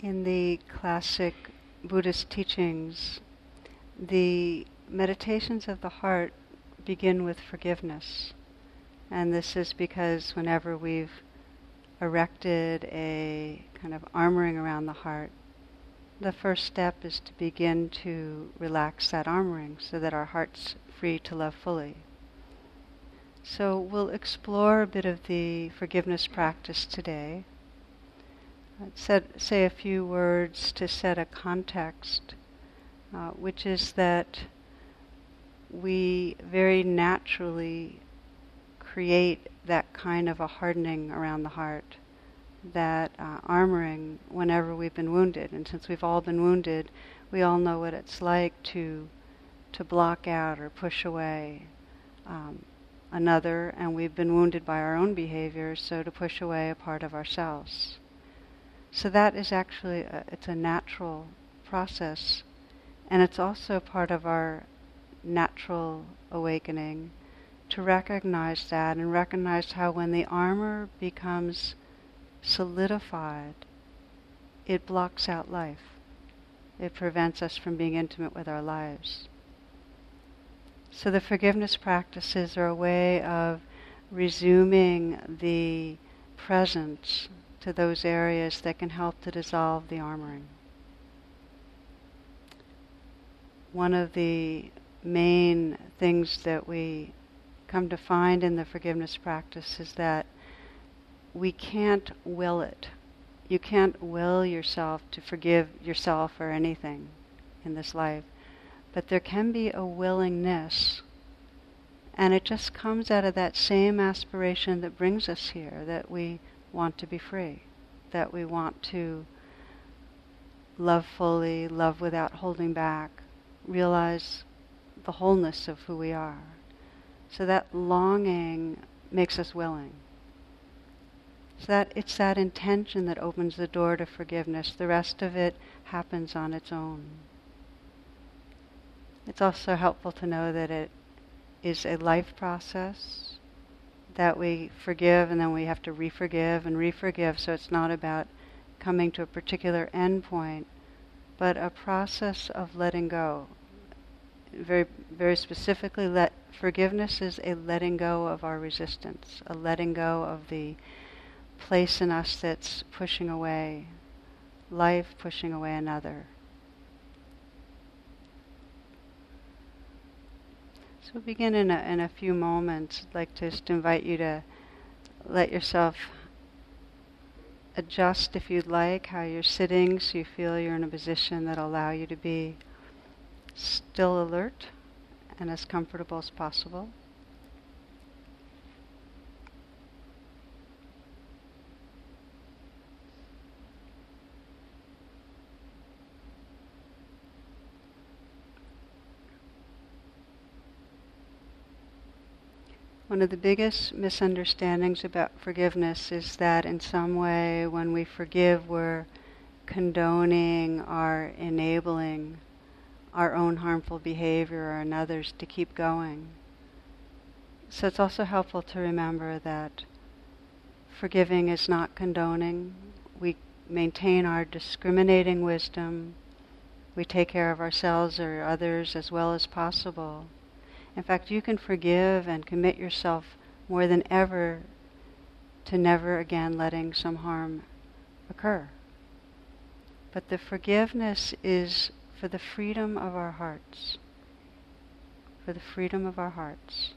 In the classic Buddhist teachings, the meditations of the heart begin with forgiveness. And this is because whenever we've erected a kind of armoring around the heart, the first step is to begin to relax that armoring so that our heart's free to love fully. So we'll explore a bit of the forgiveness practice today set, say a few words to set a context, uh, which is that we very naturally create that kind of a hardening around the heart, that uh, armoring whenever we've been wounded. And since we've all been wounded, we all know what it's like to to block out or push away um, another, and we've been wounded by our own behavior, so to push away a part of ourselves. So that is actually a, it's a natural process, and it's also part of our natural awakening to recognize that and recognize how when the armor becomes solidified, it blocks out life. It prevents us from being intimate with our lives. So the forgiveness practices are a way of resuming the presence to those areas that can help to dissolve the armoring. One of the main things that we come to find in the forgiveness practice is that we can't will it. You can't will yourself to forgive yourself or anything in this life. But there can be a willingness. And it just comes out of that same aspiration that brings us here, that we want to be free, that we want to love fully, love without holding back, realize the wholeness of who we are. So that longing makes us willing. So that it's that intention that opens the door to forgiveness. The rest of it happens on its own. It's also helpful to know that it is a life process that we forgive and then we have to re-forgive and re-forgive. So it's not about coming to a particular end point, but a process of letting go. Very, very specifically, let forgiveness is a letting go of our resistance, a letting go of the place in us that's pushing away life, pushing away another. So we'll begin in a, in a few moments. I'd like to just invite you to let yourself adjust if you'd like how you're sitting so you feel you're in a position that allow you to be still alert and as comfortable as possible. One of the biggest misunderstandings about forgiveness is that in some way when we forgive, we're condoning or enabling our own harmful behavior or another's to keep going. So it's also helpful to remember that forgiving is not condoning. We maintain our discriminating wisdom. We take care of ourselves or others as well as possible. In fact, you can forgive and commit yourself more than ever to never again letting some harm occur. But the forgiveness is for the freedom of our hearts. For the freedom of our hearts.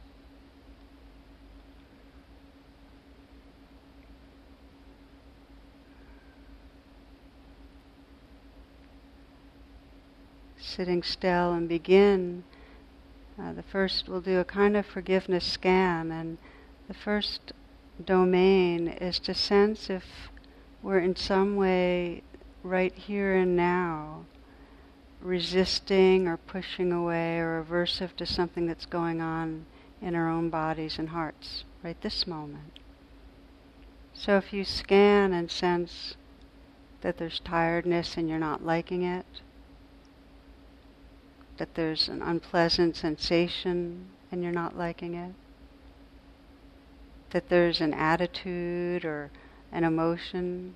Sitting still and begin uh, the first, we'll do a kind of forgiveness scan, and the first domain is to sense if we're in some way right here and now resisting or pushing away or aversive to something that's going on in our own bodies and hearts right this moment. So if you scan and sense that there's tiredness and you're not liking it, that there's an unpleasant sensation and you're not liking it, that there's an attitude or an emotion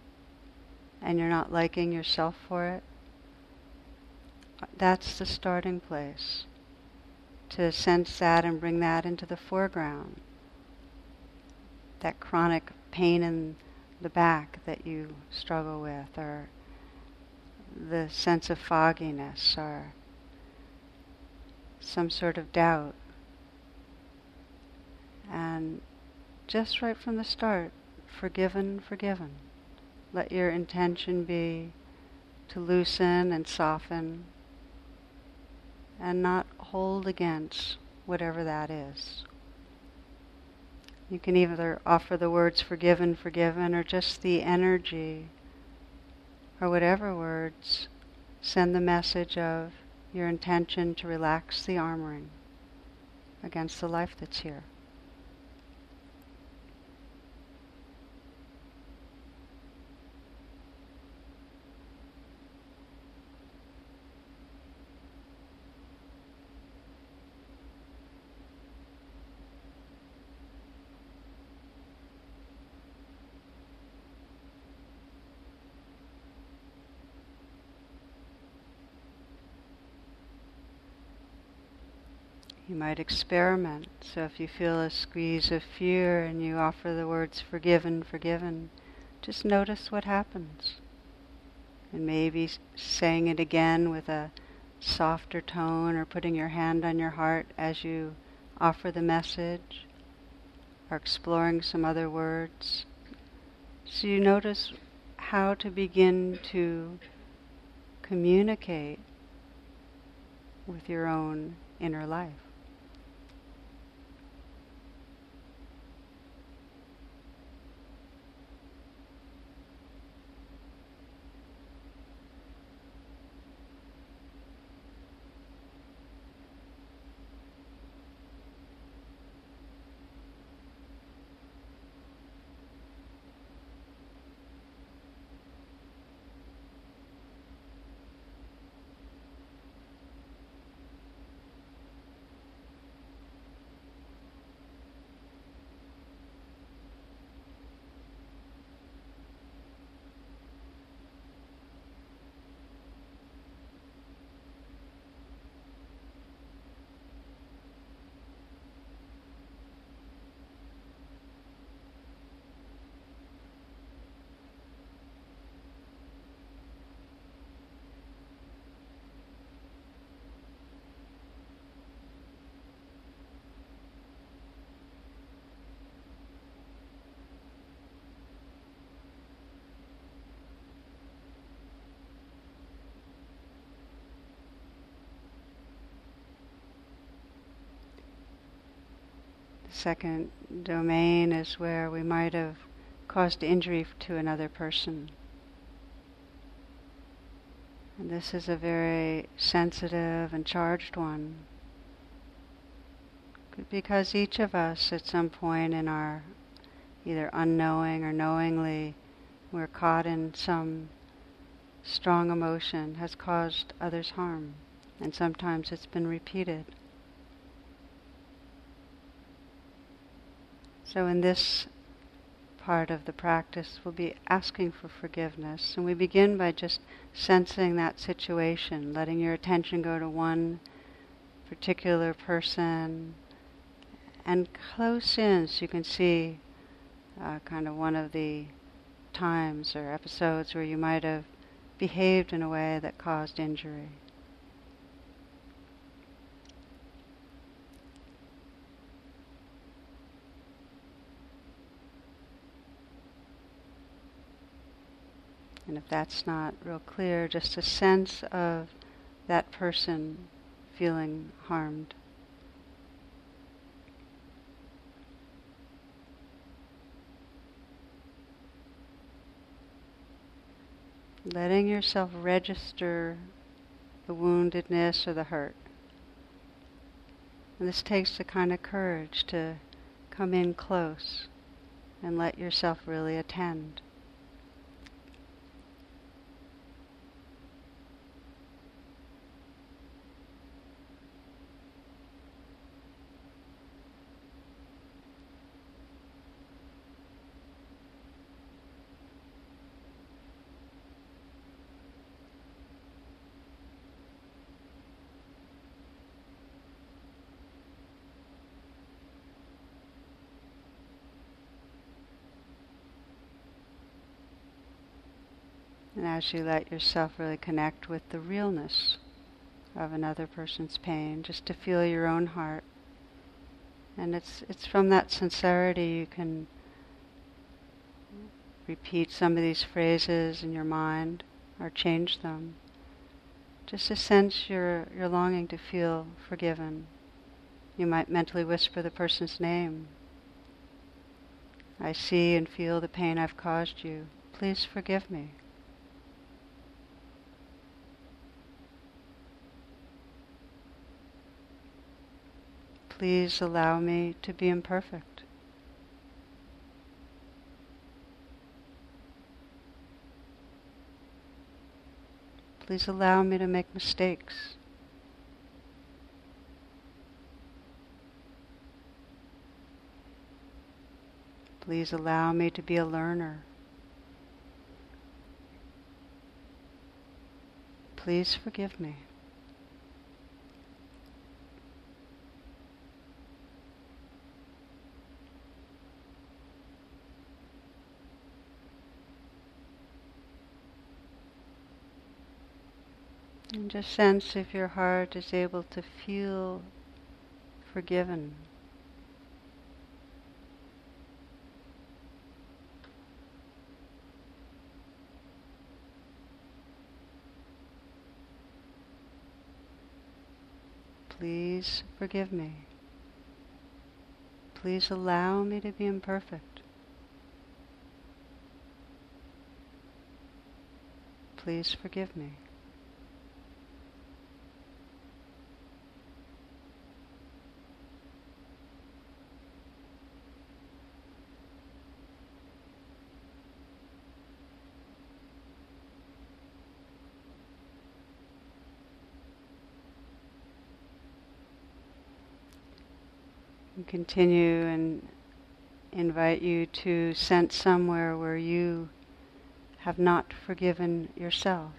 and you're not liking yourself for it, that's the starting place. To sense that and bring that into the foreground. That chronic pain in the back that you struggle with, or the sense of fogginess, or some sort of doubt. And just right from the start, forgiven, forgiven. Let your intention be to loosen and soften and not hold against whatever that is. You can either offer the words forgiven, forgiven, or just the energy, or whatever words send the message of your intention to relax the armoring against the life that's here. You might experiment. So if you feel a squeeze of fear and you offer the words forgiven, forgiven, just notice what happens. And maybe saying it again with a softer tone or putting your hand on your heart as you offer the message or exploring some other words. So you notice how to begin to communicate with your own inner life. Second domain is where we might have caused injury to another person. And this is a very sensitive and charged one. Because each of us at some point in our either unknowing or knowingly we're caught in some strong emotion has caused others harm. And sometimes it's been repeated. So in this part of the practice, we'll be asking for forgiveness. And we begin by just sensing that situation, letting your attention go to one particular person and close in so you can see uh, kind of one of the times or episodes where you might have behaved in a way that caused injury. And if that's not real clear, just a sense of that person feeling harmed. Letting yourself register the woundedness or the hurt. And this takes the kind of courage to come in close and let yourself really attend. And as you let yourself really connect with the realness of another person's pain, just to feel your own heart. And it's it's from that sincerity you can repeat some of these phrases in your mind or change them. Just to sense your, your longing to feel forgiven. You might mentally whisper the person's name. I see and feel the pain I've caused you. Please forgive me. Please allow me to be imperfect. Please allow me to make mistakes. Please allow me to be a learner. Please forgive me. And just sense if your heart is able to feel forgiven. Please forgive me. Please allow me to be imperfect. Please forgive me. And continue and invite you to sense somewhere where you have not forgiven yourself.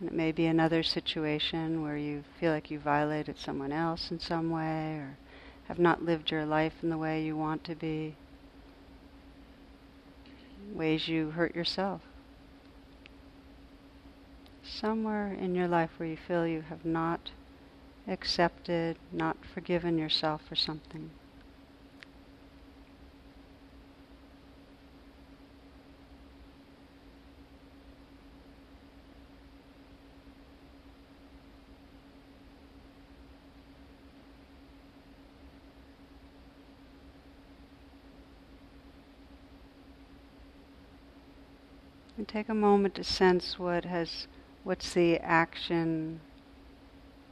And it may be another situation where you feel like you violated someone else in some way or have not lived your life in the way you want to be. Ways you hurt yourself. Somewhere in your life where you feel you have not accepted, not forgiven yourself for something. And take a moment to sense what has, what's the action,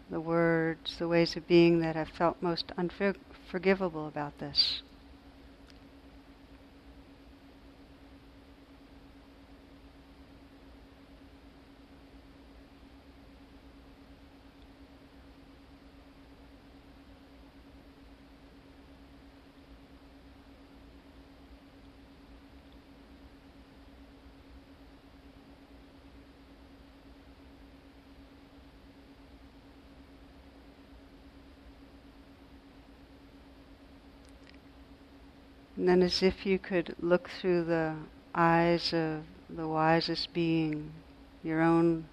the words, the ways of being that have felt most unforgivable about this. And then, as if you could look through the eyes of the wisest being, your own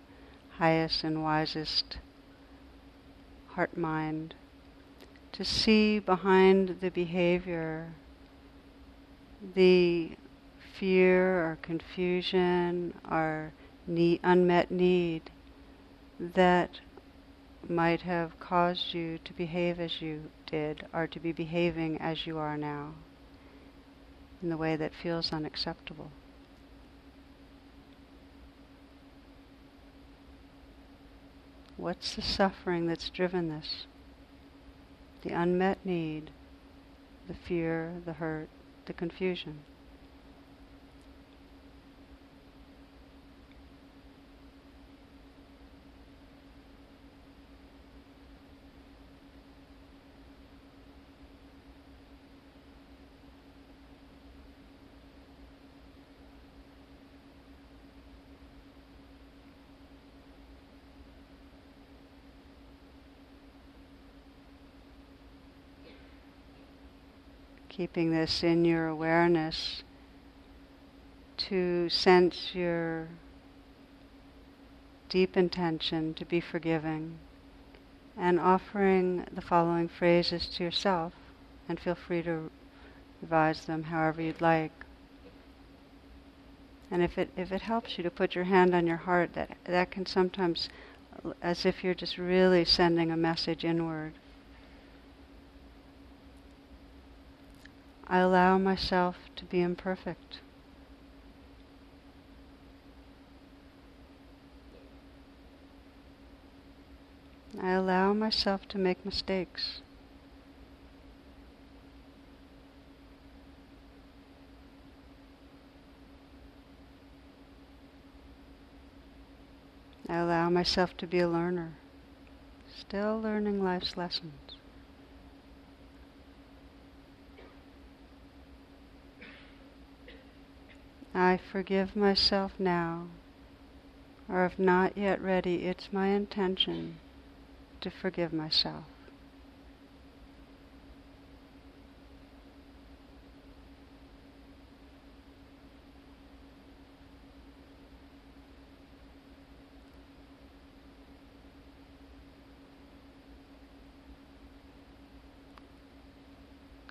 highest and wisest heart mind, to see behind the behavior the fear or confusion or need, unmet need that might have caused you to behave as you did or to be behaving as you are now in the way that feels unacceptable. What's the suffering that's driven this? The unmet need, the fear, the hurt, the confusion. Keeping this in your awareness to sense your deep intention to be forgiving and offering the following phrases to yourself and feel free to revise them however you'd like. And if it if it helps you to put your hand on your heart, that that can sometimes, as if you're just really sending a message inward. I allow myself to be imperfect. I allow myself to make mistakes. I allow myself to be a learner, still learning life's lessons. I forgive myself now, or if not yet ready, it's my intention to forgive myself.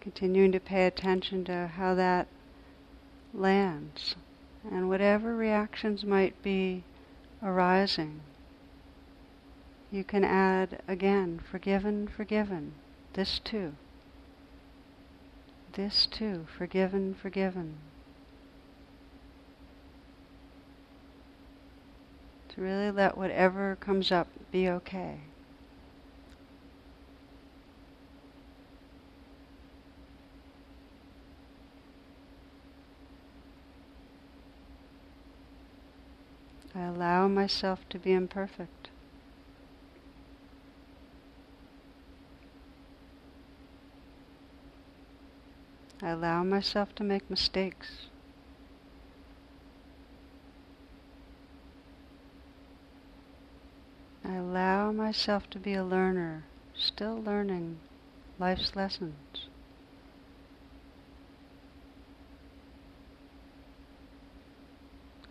Continuing to pay attention to how that lands and whatever reactions might be arising you can add again, forgiven, forgiven, this too. This too, forgiven, forgiven. To really let whatever comes up be okay. I allow myself to be imperfect. I allow myself to make mistakes. I allow myself to be a learner, still learning life's lessons.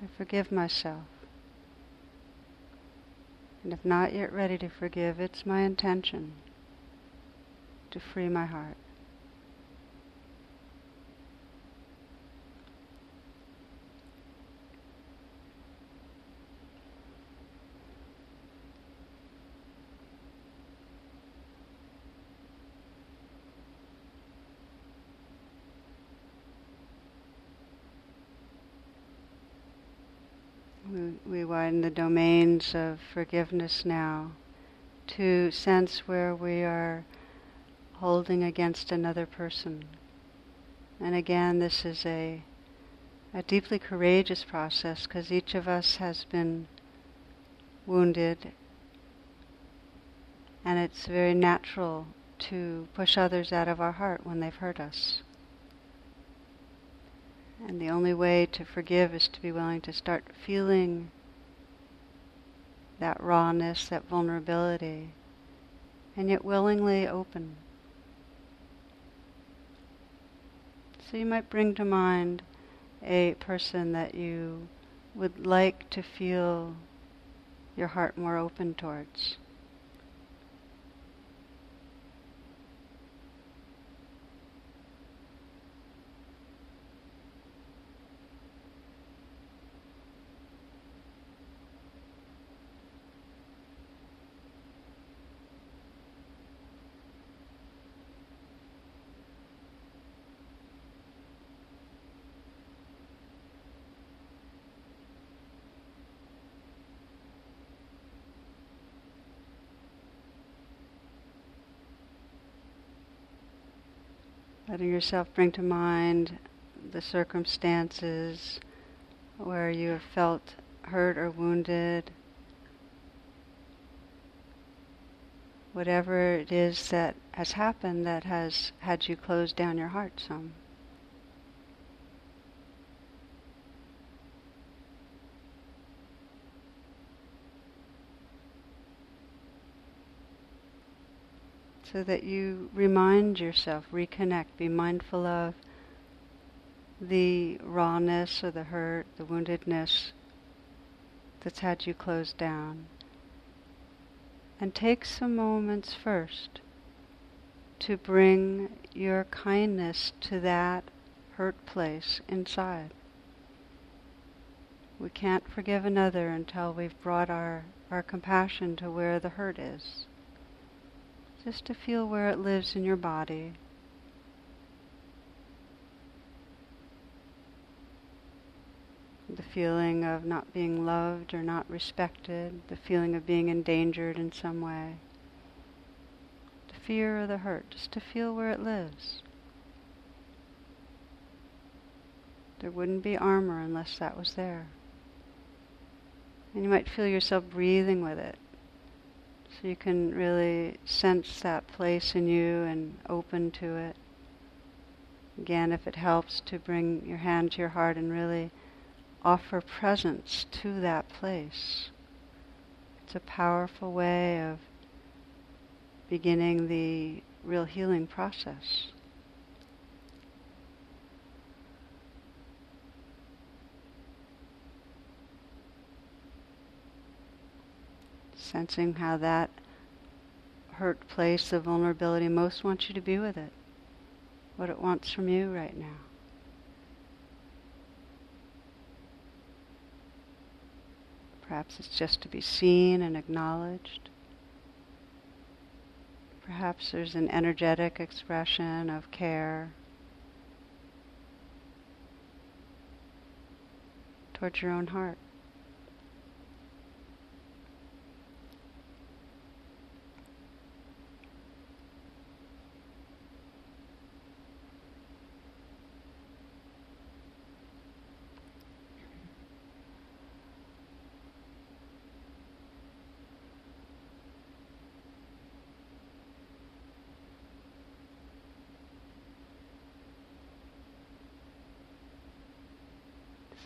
I forgive myself. And if not yet ready to forgive, it's my intention to free my heart. We widen the domains of forgiveness now to sense where we are holding against another person. And again, this is a, a deeply courageous process because each of us has been wounded, and it's very natural to push others out of our heart when they've hurt us. And the only way to forgive is to be willing to start feeling that rawness, that vulnerability, and yet willingly open. So you might bring to mind a person that you would like to feel your heart more open towards. Letting yourself bring to mind the circumstances where you have felt hurt or wounded, whatever it is that has happened that has had you close down your heart some. So that you remind yourself, reconnect, be mindful of the rawness or the hurt, the woundedness, that's had you closed down. And take some moments first to bring your kindness to that hurt place inside. We can't forgive another until we've brought our, our compassion to where the hurt is. Just to feel where it lives in your body. The feeling of not being loved or not respected, the feeling of being endangered in some way. The fear or the hurt, just to feel where it lives. There wouldn't be armor unless that was there. And you might feel yourself breathing with it. So you can really sense that place in you and open to it. Again, if it helps to bring your hand to your heart and really offer presence to that place. It's a powerful way of beginning the real healing process. Sensing how that hurt place of vulnerability most wants you to be with it, what it wants from you right now. Perhaps it's just to be seen and acknowledged. Perhaps there's an energetic expression of care towards your own heart.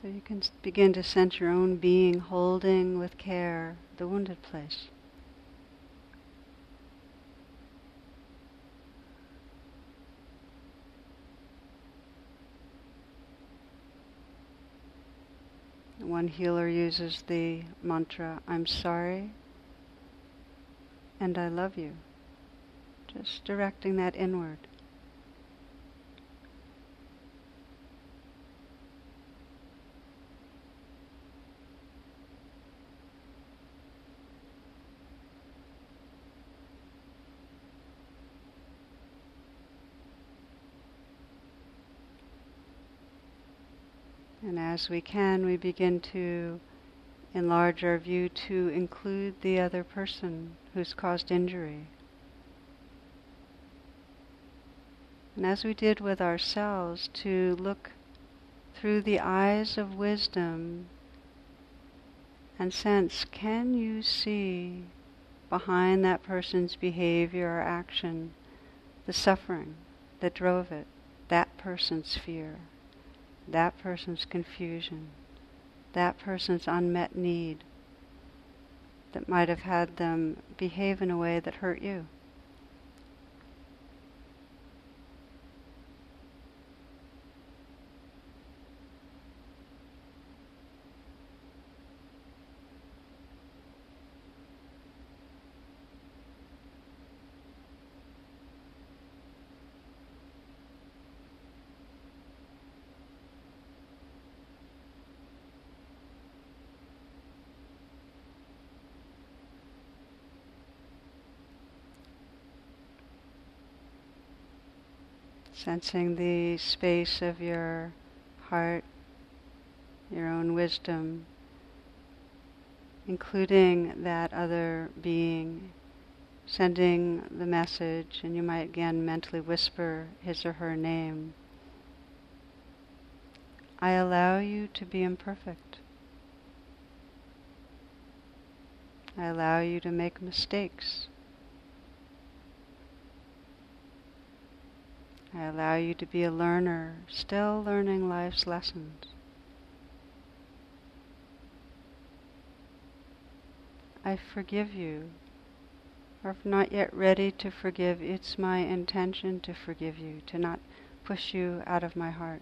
So you can begin to sense your own being holding with care the wounded place. One healer uses the mantra, I'm sorry and I love you. Just directing that inward. And as we can, we begin to enlarge our view to include the other person who's caused injury. And as we did with ourselves, to look through the eyes of wisdom and sense can you see behind that person's behavior or action the suffering that drove it, that person's fear that person's confusion, that person's unmet need that might have had them behave in a way that hurt you. Sensing the space of your heart, your own wisdom, including that other being, sending the message, and you might again mentally whisper his or her name. I allow you to be imperfect. I allow you to make mistakes. I allow you to be a learner, still learning life's lessons. I forgive you. Or if not yet ready to forgive, it's my intention to forgive you, to not push you out of my heart.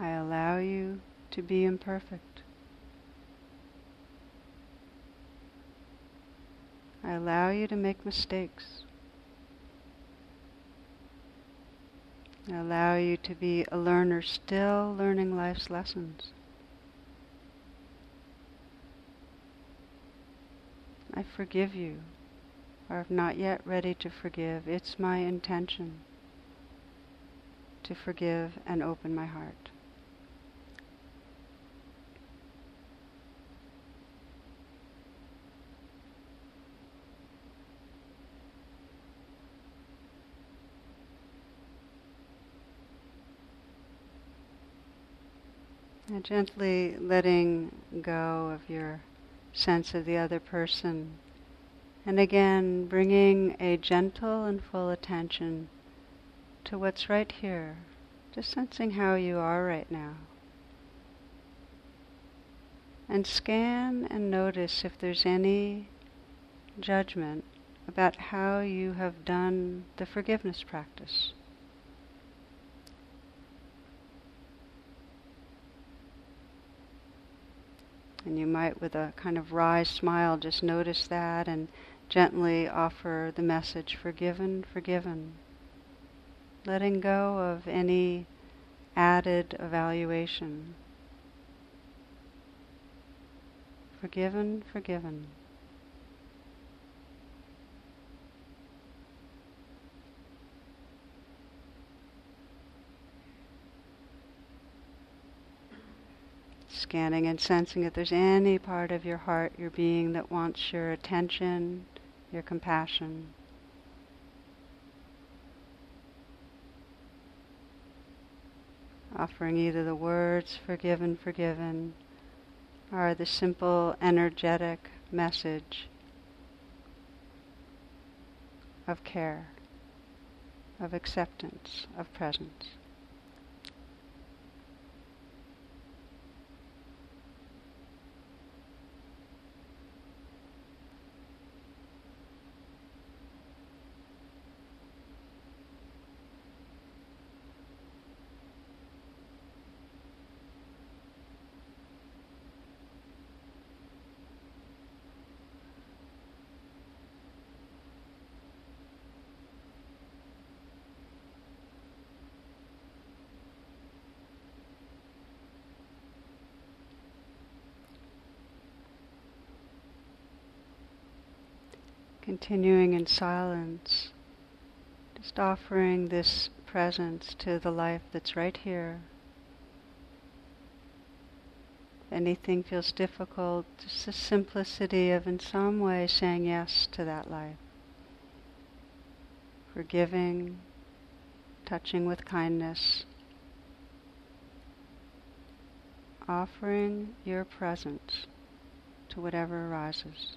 I allow you to be imperfect. I allow you to make mistakes. I allow you to be a learner still learning life's lessons. I forgive you, or if not yet ready to forgive, it's my intention to forgive and open my heart. And gently letting go of your sense of the other person. And again, bringing a gentle and full attention to what's right here, just sensing how you are right now. And scan and notice if there's any judgment about how you have done the forgiveness practice. And you might, with a kind of wry smile, just notice that and gently offer the message forgiven, forgiven. Letting go of any added evaluation. Forgiven, forgiven. Scanning and sensing if there's any part of your heart, your being that wants your attention, your compassion. Offering either the words forgiven, forgiven, or the simple energetic message of care, of acceptance, of presence. Continuing in silence, just offering this presence to the life that's right here. If anything feels difficult, just the simplicity of in some way saying yes to that life. Forgiving, touching with kindness, offering your presence to whatever arises.